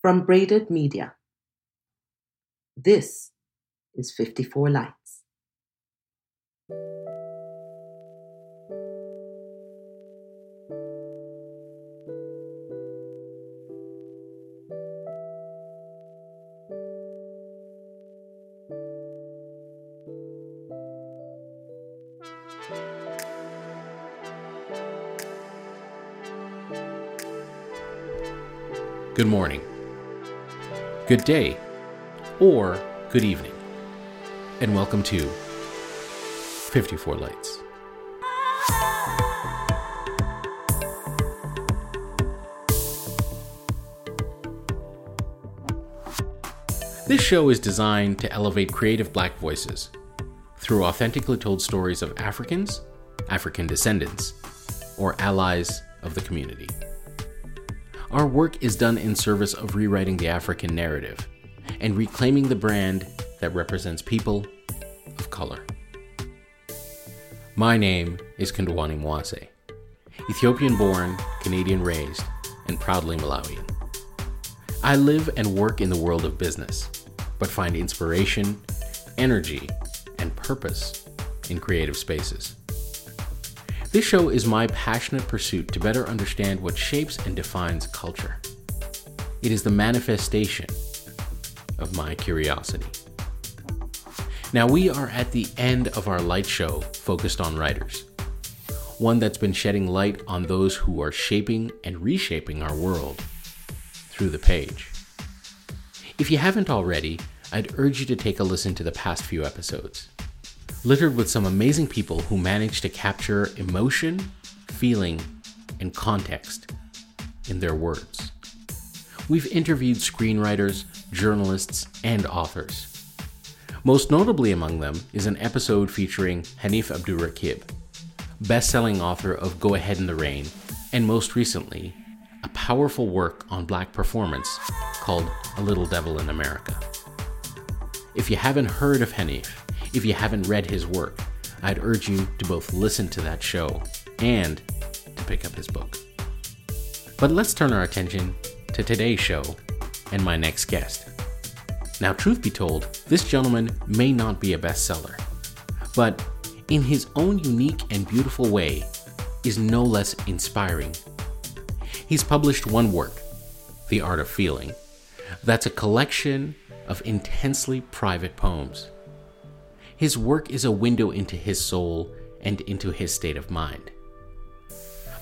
from Braided Media. This is 54 Lights. Good morning, good day, or good evening, and welcome to 54 Lights. This show is designed to elevate creative black voices through authentically told stories of Africans, African descendants, or allies of the community. Our work is done in service of rewriting the African narrative and reclaiming the brand that represents people of color. My name is Kondwani Mwase, Ethiopian born, Canadian raised, and proudly Malawian. I live and work in the world of business, but find inspiration, energy, and purpose in creative spaces. This show is my passionate pursuit to better understand what shapes and defines culture. It is the manifestation of my curiosity. Now, we are at the end of our light show focused on writers, one that's been shedding light on those who are shaping and reshaping our world through the page. If you haven't already, I'd urge you to take a listen to the past few episodes, littered with some amazing people who managed to capture emotion, feeling, and context in their words. We've interviewed screenwriters, journalists, and authors. Most notably among them is an episode featuring Hanif Abdurraqib, best-selling author of Go Ahead in the Rain, and most recently, a powerful work on black performance called A Little Devil in America. If you haven't heard of Hanif, if you haven't read his work, I'd urge you to both listen to that show and to pick up his book. But let's turn our attention to today's show and my next guest. Now, truth be told, this gentleman may not be a bestseller, but in his own unique and beautiful way, is no less inspiring. He's published one work, The Art of Feeling, that's a collection of intensely private poems. His work is a window into his soul and into his state of mind.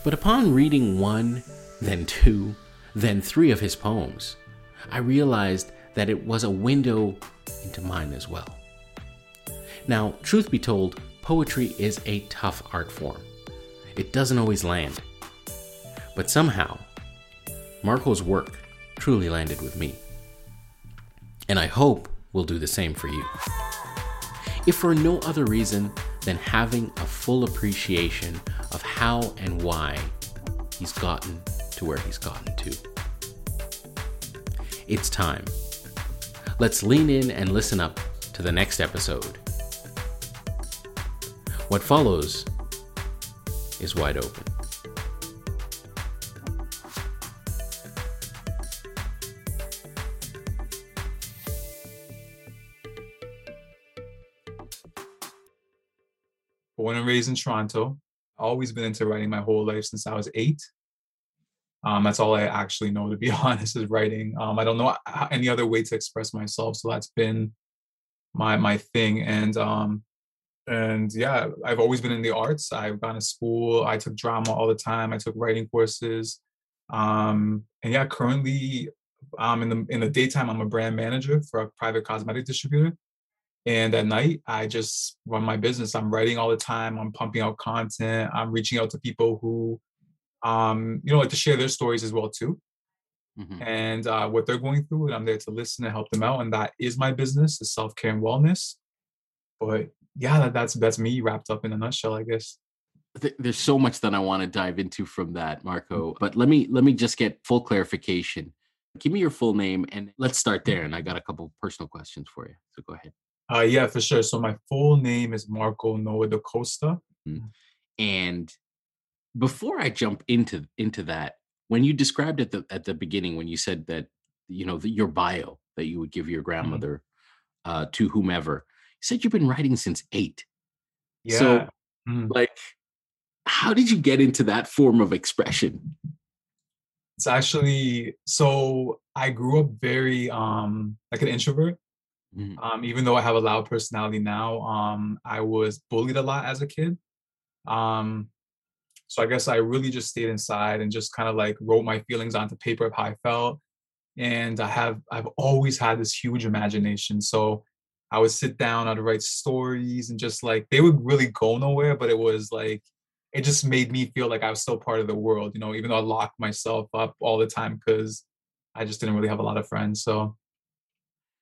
But upon reading one, then two, then three of his poems, I realized that it was a window into mine as well. Now, truth be told, poetry is a tough art form. It doesn't always land. But somehow, Marco's work truly landed with me. And I hope will do the same for you. If for no other reason than having a full appreciation of how and why he's gotten to where he's gotten to. It's time. Let's lean in and listen up to the next episode. What follows is wide open. Born and raised in Toronto. Always been into writing my whole life since I was eight. Um, that's all I actually know, to be honest, is writing. Um, I don't know any other way to express myself, so that's been my my thing. And um, and yeah, I've always been in the arts. I've gone to school. I took drama all the time. I took writing courses. Um, and yeah, currently, um, in the in the daytime, I'm a brand manager for a private cosmetic distributor. And at night, I just run my business. I'm writing all the time. I'm pumping out content. I'm reaching out to people who, um, you know, like to share their stories as well too, mm-hmm. and uh, what they're going through. And I'm there to listen and help them out. And that is my business, is self care and wellness. But yeah, that, that's that's me wrapped up in a nutshell, I guess. There's so much that I want to dive into from that, Marco. But let me let me just get full clarification. Give me your full name, and let's start there. And I got a couple personal questions for you. So go ahead. Uh, yeah, for sure. So my full name is Marco Noah da Costa. Mm-hmm. And before I jump into into that, when you described at the at the beginning, when you said that you know the, your bio that you would give your grandmother mm-hmm. uh, to whomever. You said you've been writing since eight. Yeah. So, mm. like, how did you get into that form of expression? It's actually so I grew up very um like an introvert. Mm. Um, even though I have a loud personality now, um, I was bullied a lot as a kid. Um, so I guess I really just stayed inside and just kind of like wrote my feelings onto paper of how I felt. And I have I've always had this huge imagination. So I would sit down, I'd write stories and just like they would really go nowhere, but it was like it just made me feel like I was still part of the world, you know, even though I locked myself up all the time because I just didn't really have a lot of friends. So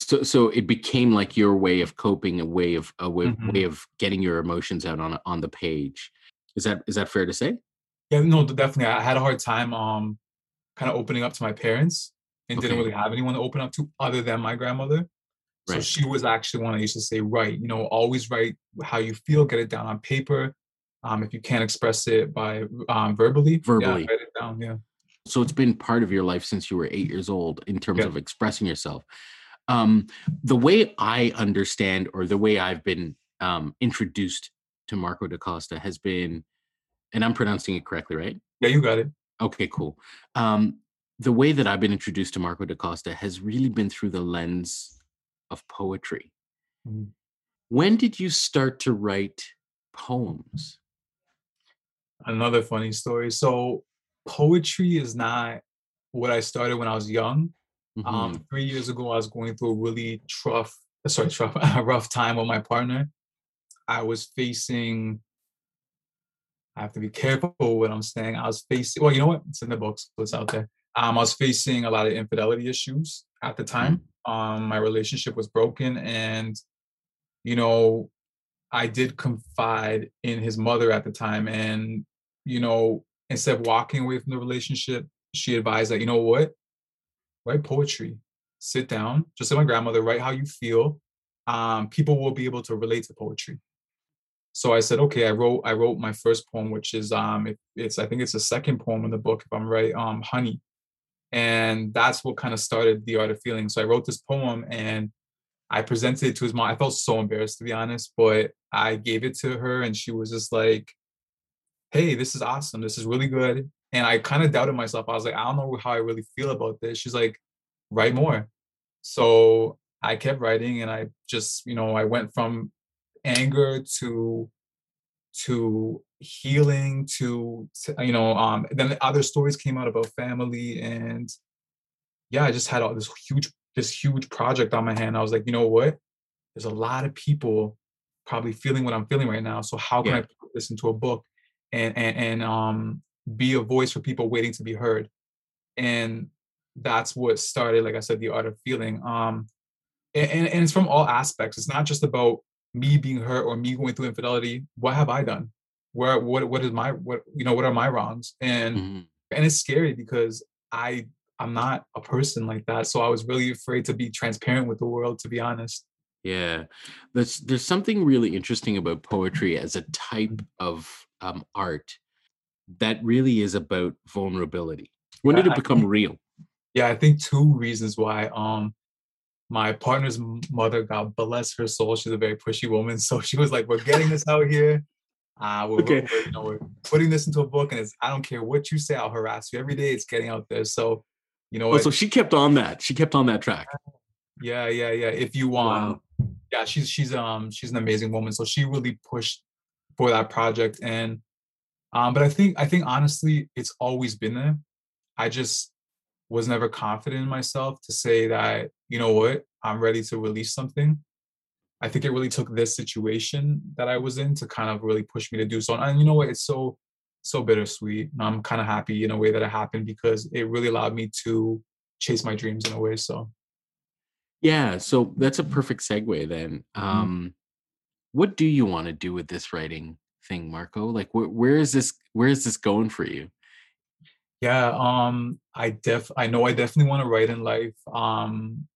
so so it became like your way of coping, a way of a way, mm-hmm. way of getting your emotions out on on the page. Is that is that fair to say? Yeah, no, definitely. I had a hard time um kind of opening up to my parents and okay. didn't really have anyone to open up to other than my grandmother. So right. she was actually one that used to say, "Write, you know, always write how you feel. Get it down on paper. Um, if you can't express it by um, verbally, verbally, yeah, write it down. Yeah. So it's been part of your life since you were eight years old in terms yeah. of expressing yourself. Um, the way I understand, or the way I've been um, introduced to Marco da Costa has been, and I'm pronouncing it correctly, right? Yeah, you got it. Okay, cool. Um, the way that I've been introduced to Marco da Costa has really been through the lens of poetry. Mm-hmm. When did you start to write poems? Another funny story. So, poetry is not what I started when I was young. Um, mm-hmm. Um, three years ago, I was going through a really tough, sorry, tough, rough time with my partner. I was facing. I have to be careful what I'm saying. I was facing. Well, you know what? It's in the books. So it's out there. Um, I was facing a lot of infidelity issues at the time. Mm-hmm. Um, my relationship was broken, and you know, I did confide in his mother at the time, and you know, instead of walking away from the relationship, she advised that you know what, write poetry, sit down, just like my grandmother, write how you feel. Um, people will be able to relate to poetry. So I said, okay, I wrote I wrote my first poem, which is um it, it's I think it's the second poem in the book, if I'm right, um, Honey. And that's what kind of started the art of feeling. So I wrote this poem and I presented it to his mom. I felt so embarrassed to be honest, but I gave it to her and she was just like, Hey, this is awesome. This is really good. And I kind of doubted myself. I was like, I don't know how I really feel about this. She's like, write more. So I kept writing and I just, you know, I went from anger to to healing to, to you know um then other stories came out about family and yeah i just had all this huge this huge project on my hand i was like you know what there's a lot of people probably feeling what i'm feeling right now so how can yeah. i put this into a book and and and um be a voice for people waiting to be heard. And that's what started like i said the art of feeling um and, and it's from all aspects. It's not just about me being hurt or me going through infidelity. What have i done? Where what what is my what you know what are my wrongs? And mm-hmm. and it's scary because i i'm not a person like that. So i was really afraid to be transparent with the world to be honest. Yeah. There's there's something really interesting about poetry as a type of um, art that really is about vulnerability. When did it become real? Yeah, I think two reasons why. Um, my partner's mother, God bless her soul, she's a very pushy woman. So she was like, "We're getting this out here. Uh, we're, okay. we're, you know, we're putting this into a book, and it's I don't care what you say, I'll harass you every day. It's getting out there. So, you know, oh, so she kept on that. She kept on that track. Yeah, yeah, yeah. If you want, wow. yeah, she's she's um she's an amazing woman. So she really pushed for that project, and um, but I think I think honestly, it's always been there. I just was never confident in myself to say that, you know what, I'm ready to release something. I think it really took this situation that I was in to kind of really push me to do so. And you know what, it's so so bittersweet. And I'm kind of happy in a way that it happened because it really allowed me to chase my dreams in a way. So yeah, so that's a perfect segue then. Mm-hmm. Um, what do you want to do with this writing thing, Marco? Like, wh- where is this? Where is this going for you? Yeah, um, I def I know I definitely want to write in life. Um,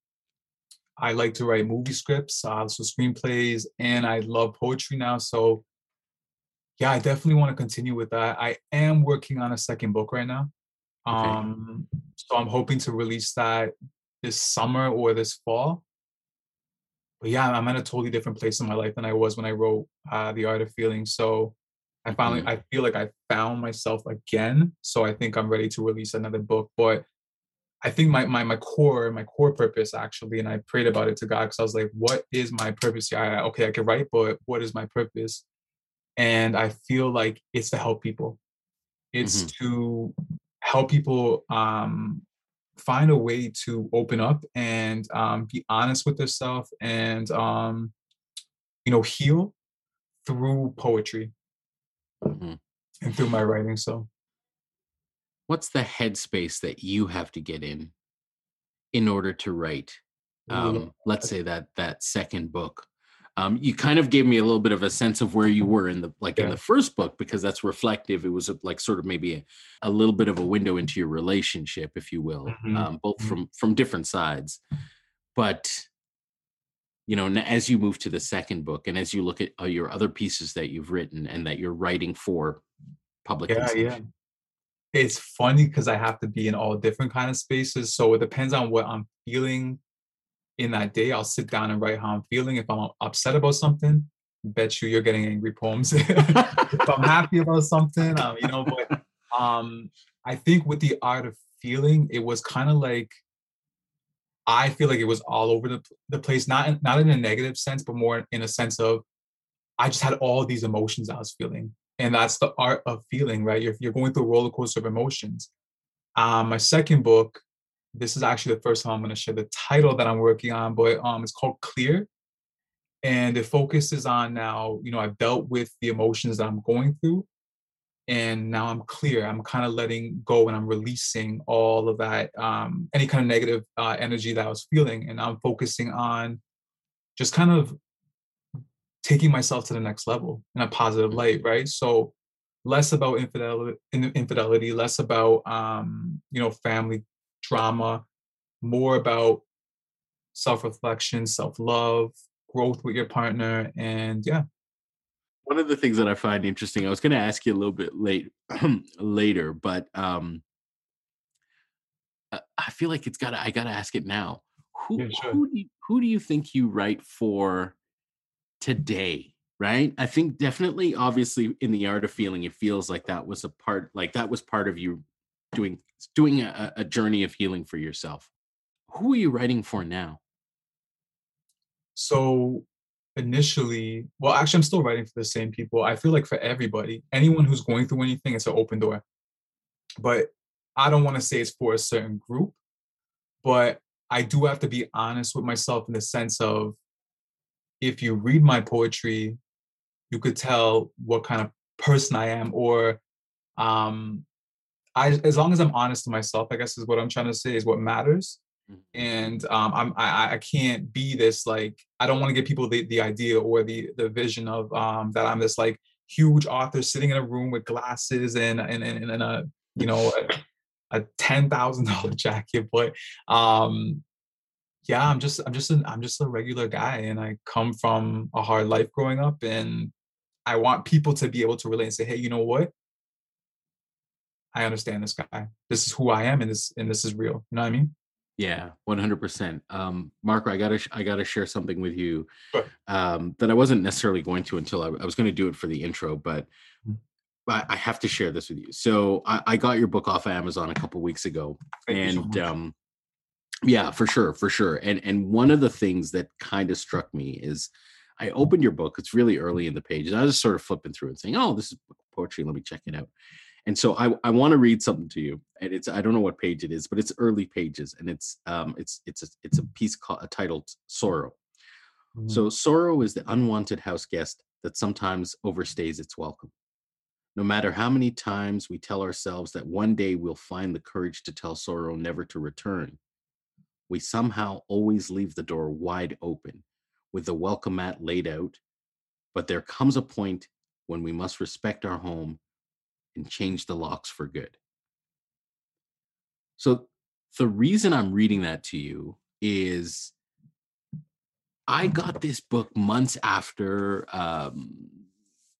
I like to write movie scripts, uh, so screenplays, and I love poetry now. So, yeah, I definitely want to continue with that. I am working on a second book right now. Okay. Um, so I'm hoping to release that this summer or this fall. But yeah, I'm at a totally different place in my life than I was when I wrote uh, The Art of Feeling. So I finally, Mhm. I feel like I found myself again. So I think I'm ready to release another book. But I think my my my core, my core purpose actually, and I prayed about it to God because I was like, what is my purpose? I, okay, I can write, but what is my purpose? And I feel like it's to help people. It's to help people um find a way to open up and um, be honest with yourself and um, you know heal through poetry Mhm. and through my writing so What's the headspace that you have to get in in order to write? Um, let's say that that second book. Um, you kind of gave me a little bit of a sense of where you were in the like in the first book because that's reflective. It was a, like sort of maybe a, a little bit of a window into your relationship, if you will, Mhm. um, both Mhm. from from different sides. But you know, as you move to the second book and as you look at uh, your other pieces that you've written and that you're writing for public yeah yeah it's funny because i have to be in all different kind of spaces so it depends on what i'm feeling in that day i'll sit down and write how i'm feeling. If i'm upset about something bet you you're getting angry poems. If i'm happy about something um, you know but um i think with the art of feeling it was kind of like i feel like it was all over the, the place not in, not in a negative sense but more in a sense of i just had all these emotions i was feeling. And that's the art of feeling right? You're, you're going through a roller coaster of emotions. Um my second book this is actually the first time i'm going to share the title that i'm working on but um it's called clear and it focuses on now you know i've dealt with the emotions that i'm going through and now i'm clear. I'm kind of letting go and i'm releasing all of that um, any kind of negative uh, energy that i was feeling and i'm focusing on just kind of taking myself to the next level in a positive light right? So less about infidelity infidelity less about um, you know family drama more about self-reflection self-love growth with your partner and yeah one of the things that I find interesting, I was going to ask you a little bit late later, but um, I- feel like it's got. to I got to ask it now. Who Yeah, sure. who do you, who do you think you write for today? Right. I think definitely, obviously, in the art of feeling, it feels like that was a part. Like that was part of you doing doing a, a journey of healing for yourself. Who are you writing for now? So initially, well, actually, I'm still writing for the same people. I feel like for everybody, anyone who's going through anything, it's an open door. But I don't want to say it's for a certain group, but I do have to be honest with myself in the sense of if you read my poetry, you could tell what kind of person I am, or um, I, as long as I'm honest to myself, I guess is what I'm trying to say is what matters and um, I'm I, I can't be this like I don't want to give people the, the idea or the the vision of um, that I'm this like huge author sitting in a room with glasses and and and, and a you know a, a ten thousand dollar jacket, but um, yeah, I'm just I'm just an, I'm just a regular guy, and I come from a hard life growing up, and I want people to be able to relate and say, hey, you know what? I understand this guy. This is who I am, and this and this is real. You know what I mean? Yeah, one hundred percent. Um, Marco, I gotta I gotta share something with you Sure. um, that I wasn't necessarily going to until I, I was going to do it for the intro, but Mm. I, I have to share this with you. So I, I got your book off of Amazon a couple weeks ago, Thank you so and um, yeah, for sure, for sure. And and one of the things that kind of struck me is I opened your book. It's really early in the pages. I was sort of flipping through and saying, "Oh, this is poetry. Let me check it out." And so I, I want to read something to you. And it's I don't know what page it is, but it's early pages, and it's um it's it's a, it's a piece called titled "Sorrow." Mhm. So sorrow is the unwanted house guest that sometimes overstays its welcome. No matter how many times we tell ourselves that one day we'll find the courage to tell sorrow never to return, we somehow always leave the door wide open with the welcome mat laid out. But there comes a point when we must respect our home and change the locks for good. So the reason I'm reading that to you is I got this book months after um,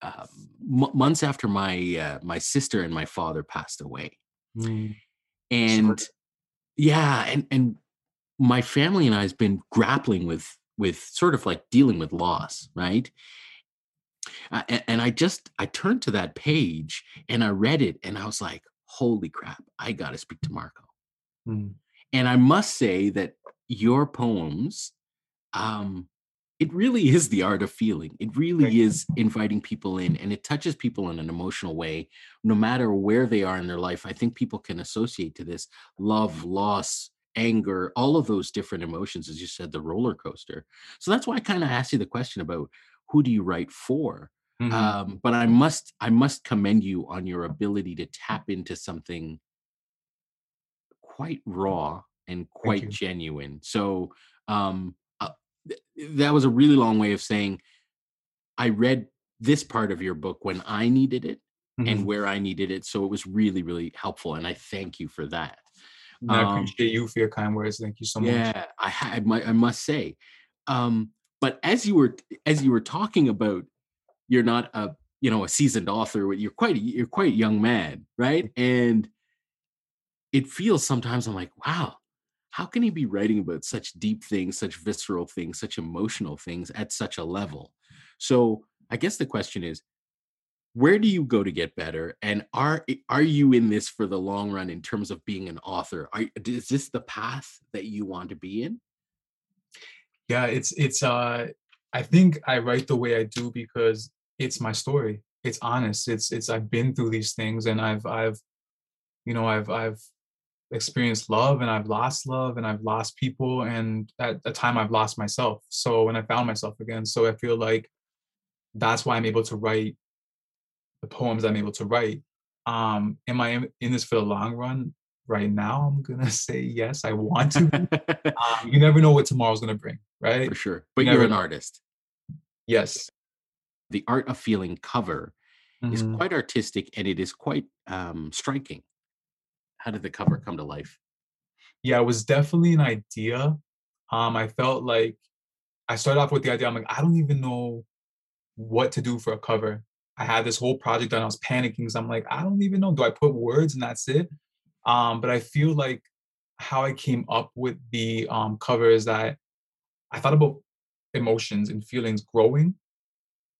um, m- months after my uh, my sister and my father passed away, Mm. and yeah, and and my family and I has been grappling with with sort of like dealing with loss, right? Uh, and, and I just I turned to that page and I read it and I was like, holy crap, I got to speak to Marco. Mm. And I must say that your poems, um, it really is the art of feeling. It really is inviting people in and it touches people in an emotional way, no matter where they are in their life. I think people can associate to this love, loss, anger, all of those different emotions, as you said, the roller coaster. So that's why I kind of asked you the question about who do you write for? Mhm. Um, but I must I must commend you on your ability to tap into something quite raw and quite genuine. So um, uh, th- that was a really long way of saying I read this part of your book when I needed it Mhm. and where I needed it. So it was really really helpful, and I thank you for that. I um, appreciate you for your kind words. Thank you so much. Yeah, I, I, I must say. Um, but as you were as you were talking about, you're not a you know a seasoned author. You're quite a, you're quite a young man, right? Mm-hmm. And it feels sometimes I'm like, wow, how can he be writing about such deep things, such visceral things, such emotional things at such a level? So I guess the question is, where do you go to get better and are are you in this for the long run in terms of being an author are, is this the path that you want to be in yeah it's it's uh i think i write the way i do because it's my story it's honest it's it's i've been through these things and i've i've you know i've i've experienced love and i've lost love and i've lost people and at the time i've lost myself so when i found myself again so i feel like that's why i'm able to write the poems i'm able to write. Um am i in this for the long run right now i'm gonna say yes i want to um, you never know what tomorrow's gonna bring right? For sure but never you're an artist. Yes. The art of feeling cover is Mhm. quite artistic and it is quite um striking. How did the cover come to life? Yeah it was definitely an idea. Um i felt like i started off with the idea i'm like i don't even know what to do for a cover. I had this whole project done i was panicking because i'm like i don't even know do i put words and that's it um but i feel like how i came up with the um cover is that i thought about emotions and feelings growing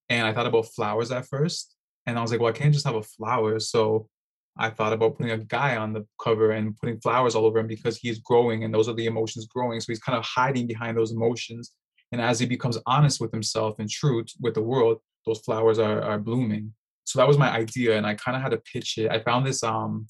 and i thought about flowers at first and i was like well i can't just have a flower so I thought about putting a guy on the cover and putting flowers all over him because he's growing and those are the emotions growing. So he's kind of hiding behind those emotions. And as he becomes honest with himself and true with the world, those flowers are, are blooming. So that was my idea. And I kind of had to pitch it. I found this um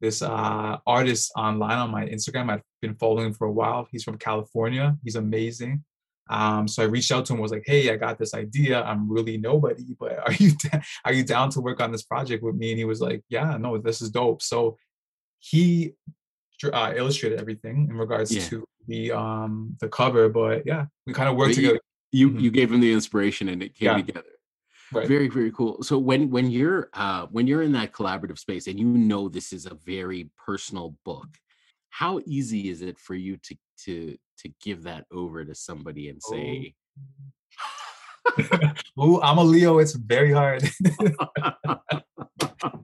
this uh artist online on my Instagram. I've been following for a while. He's from California. He's amazing. Um, so I reached out to him, was like, "Hey, I got this idea. I'm really nobody, but are you da- are you down to work on this project with me?" And he was like, "Yeah, no, this is dope." So he uh, illustrated everything in regards Yeah. to the um the cover, but yeah, we kind of worked But you- together. you Mhm. you gave him the inspiration and it came Yeah. together Right. very very cool so when when you're uh when you're in that collaborative space and you know this is a very personal book how easy is it for you to to to give that over to somebody and say Ooh, I'm a Leo. It's very hard.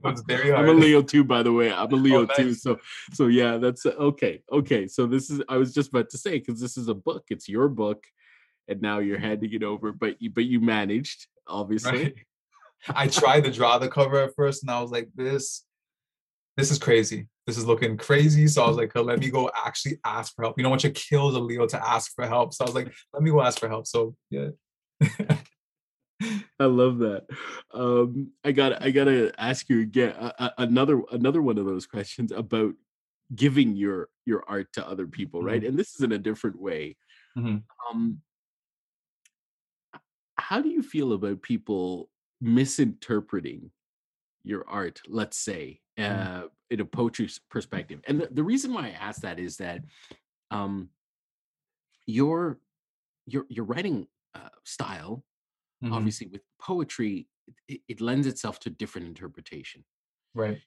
it's very hard. I'm a Leo too, by the way. I'm a Leo too. nice. So, so yeah, that's uh, okay. Okay, so this is. I was just about to say because this is a book. It's your book, and now you're handing it over. But you, but you managed, obviously. Right. I tried to draw the cover at first, and I was like, "This, this is crazy. This is looking crazy." So I was like, "Oh, "Let me go actually ask for help." You know, once you to kill the Leo to ask for help, so I was like, "Let me go ask for help." So yeah, I love that. Um, I got. I gotta ask you again uh, uh, another another one of those questions about giving your your art to other people, right? And this is in a different way. Mhm. Um, how do you feel about people misinterpreting your art? Let's say, uh, in a poetry perspective, and the, the reason why I ask that is that um, your your your writing uh, style Mhm. obviously with poetry it, it lends itself to different interpretation right.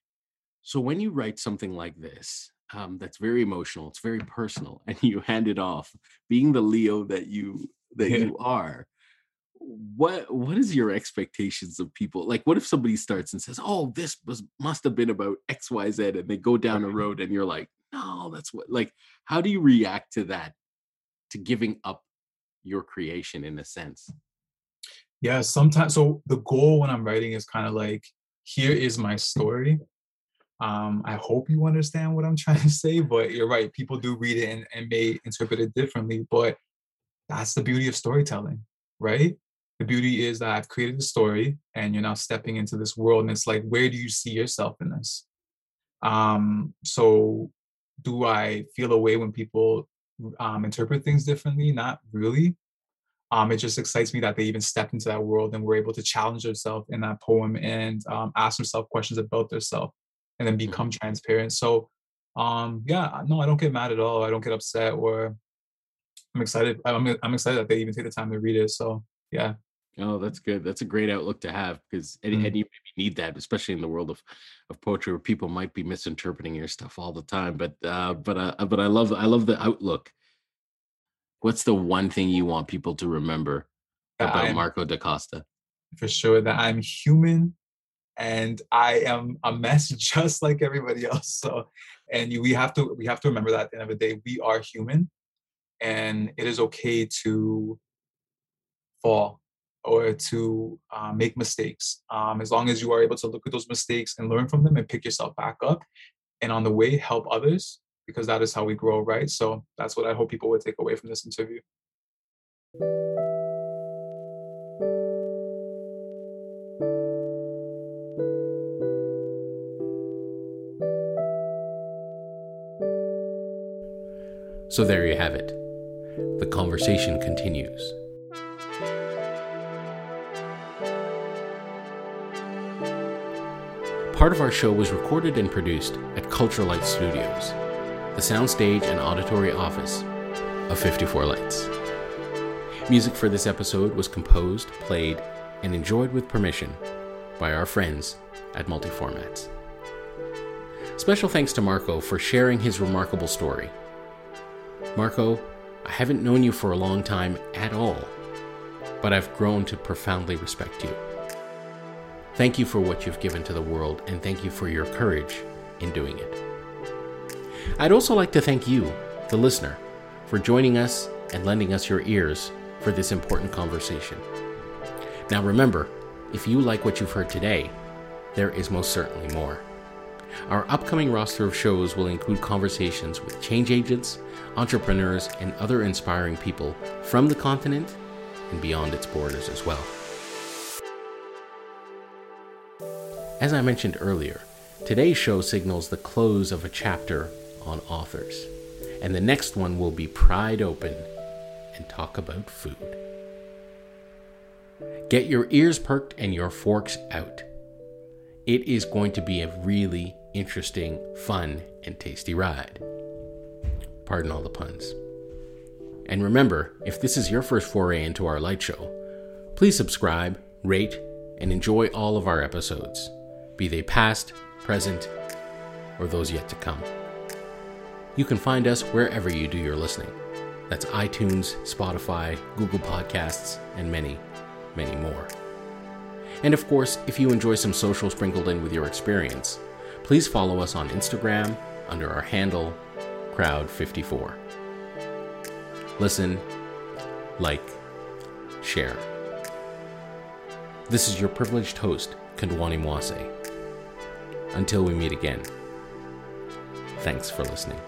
so when you write something like this um, that's very emotional it's very personal and you hand it off being the leo that you that Yeah. you are what what is your expectations of people like what if somebody starts and says oh this was must have been about xyz and they go down a road and you're like no that's what like how do you react to that to giving up your creation in a sense? Yeah, sometimes. So the goal when I'm writing is kind of like, here is my story. Um, I hope you understand what I'm trying to say, but you're right. People do read it and, and may interpret it differently, but that's the beauty of storytelling, right? The beauty is that I've created a story and you're now stepping into this world, and it's like, where do you see yourself in this? Um, so do I feel a way when people um, interpret things differently? Not really. Um, it just excites me that they even stepped into that world and were able to challenge themselves in that poem and um, ask themselves questions about themselves and then become mm-hmm. transparent. So, um, yeah, no, I don't get mad at all. I don't get upset or I'm excited. I'm, I'm excited that they even take the time to read it. So, yeah. Oh, that's good. That's a great outlook to have because and, mm. and you need that, especially in the world of, of poetry, where people might be misinterpreting your stuff all the time. But uh, but uh, but I love I love the outlook. What's the one thing you want people to remember about am, Marco da Costa? For sure, that I'm human, and I am a mess just like everybody else. So, and we have to we have to remember that at the end of the day, we are human, and it is okay to fall or to uh, make mistakes. Um, as long as you are able to look at those mistakes and learn from them and pick yourself back up, and on the way help others, because that is how we grow, right? So that's what I hope people would take away from this interview. So there you have it. The conversation continues. Part of our show was recorded and produced at Culture Light Studios, the soundstage and auditory office of 54 Lights. Music for this episode was composed, played, and enjoyed with permission by our friends at Multiformats. Special thanks to Marco for sharing his remarkable story. Marco, I haven't known you for a long time at all, but I've grown to profoundly respect you. Thank you for what you've given to the world, and thank you for your courage in doing it. I'd also like to thank you, the listener, for joining us and lending us your ears for this important conversation. Now remember, if you like what you've heard today, there is most certainly more. Our upcoming roster of shows will include conversations with change agents, entrepreneurs, and other inspiring people from the continent and beyond its borders as well. As I mentioned earlier, today's show signals the close of a chapter on authors, and the next one will be pried open and talk about food. Get your ears perked and your forks out. It is going to be a really interesting, fun, and tasty ride. Pardon all the puns. And remember, if this is your first foray into our light show, please subscribe, rate, and enjoy all of our episodes be they past, present, or those yet to come. You can find us wherever you do your listening. That's iTunes, Spotify, Google Podcasts, and many, many more. And of course, if you enjoy some social sprinkled in with your experience, please follow us on Instagram under our handle, Crowd54. Listen, like, share. This is your privileged host, Kondwani Mwase. Until we meet again, thanks for listening.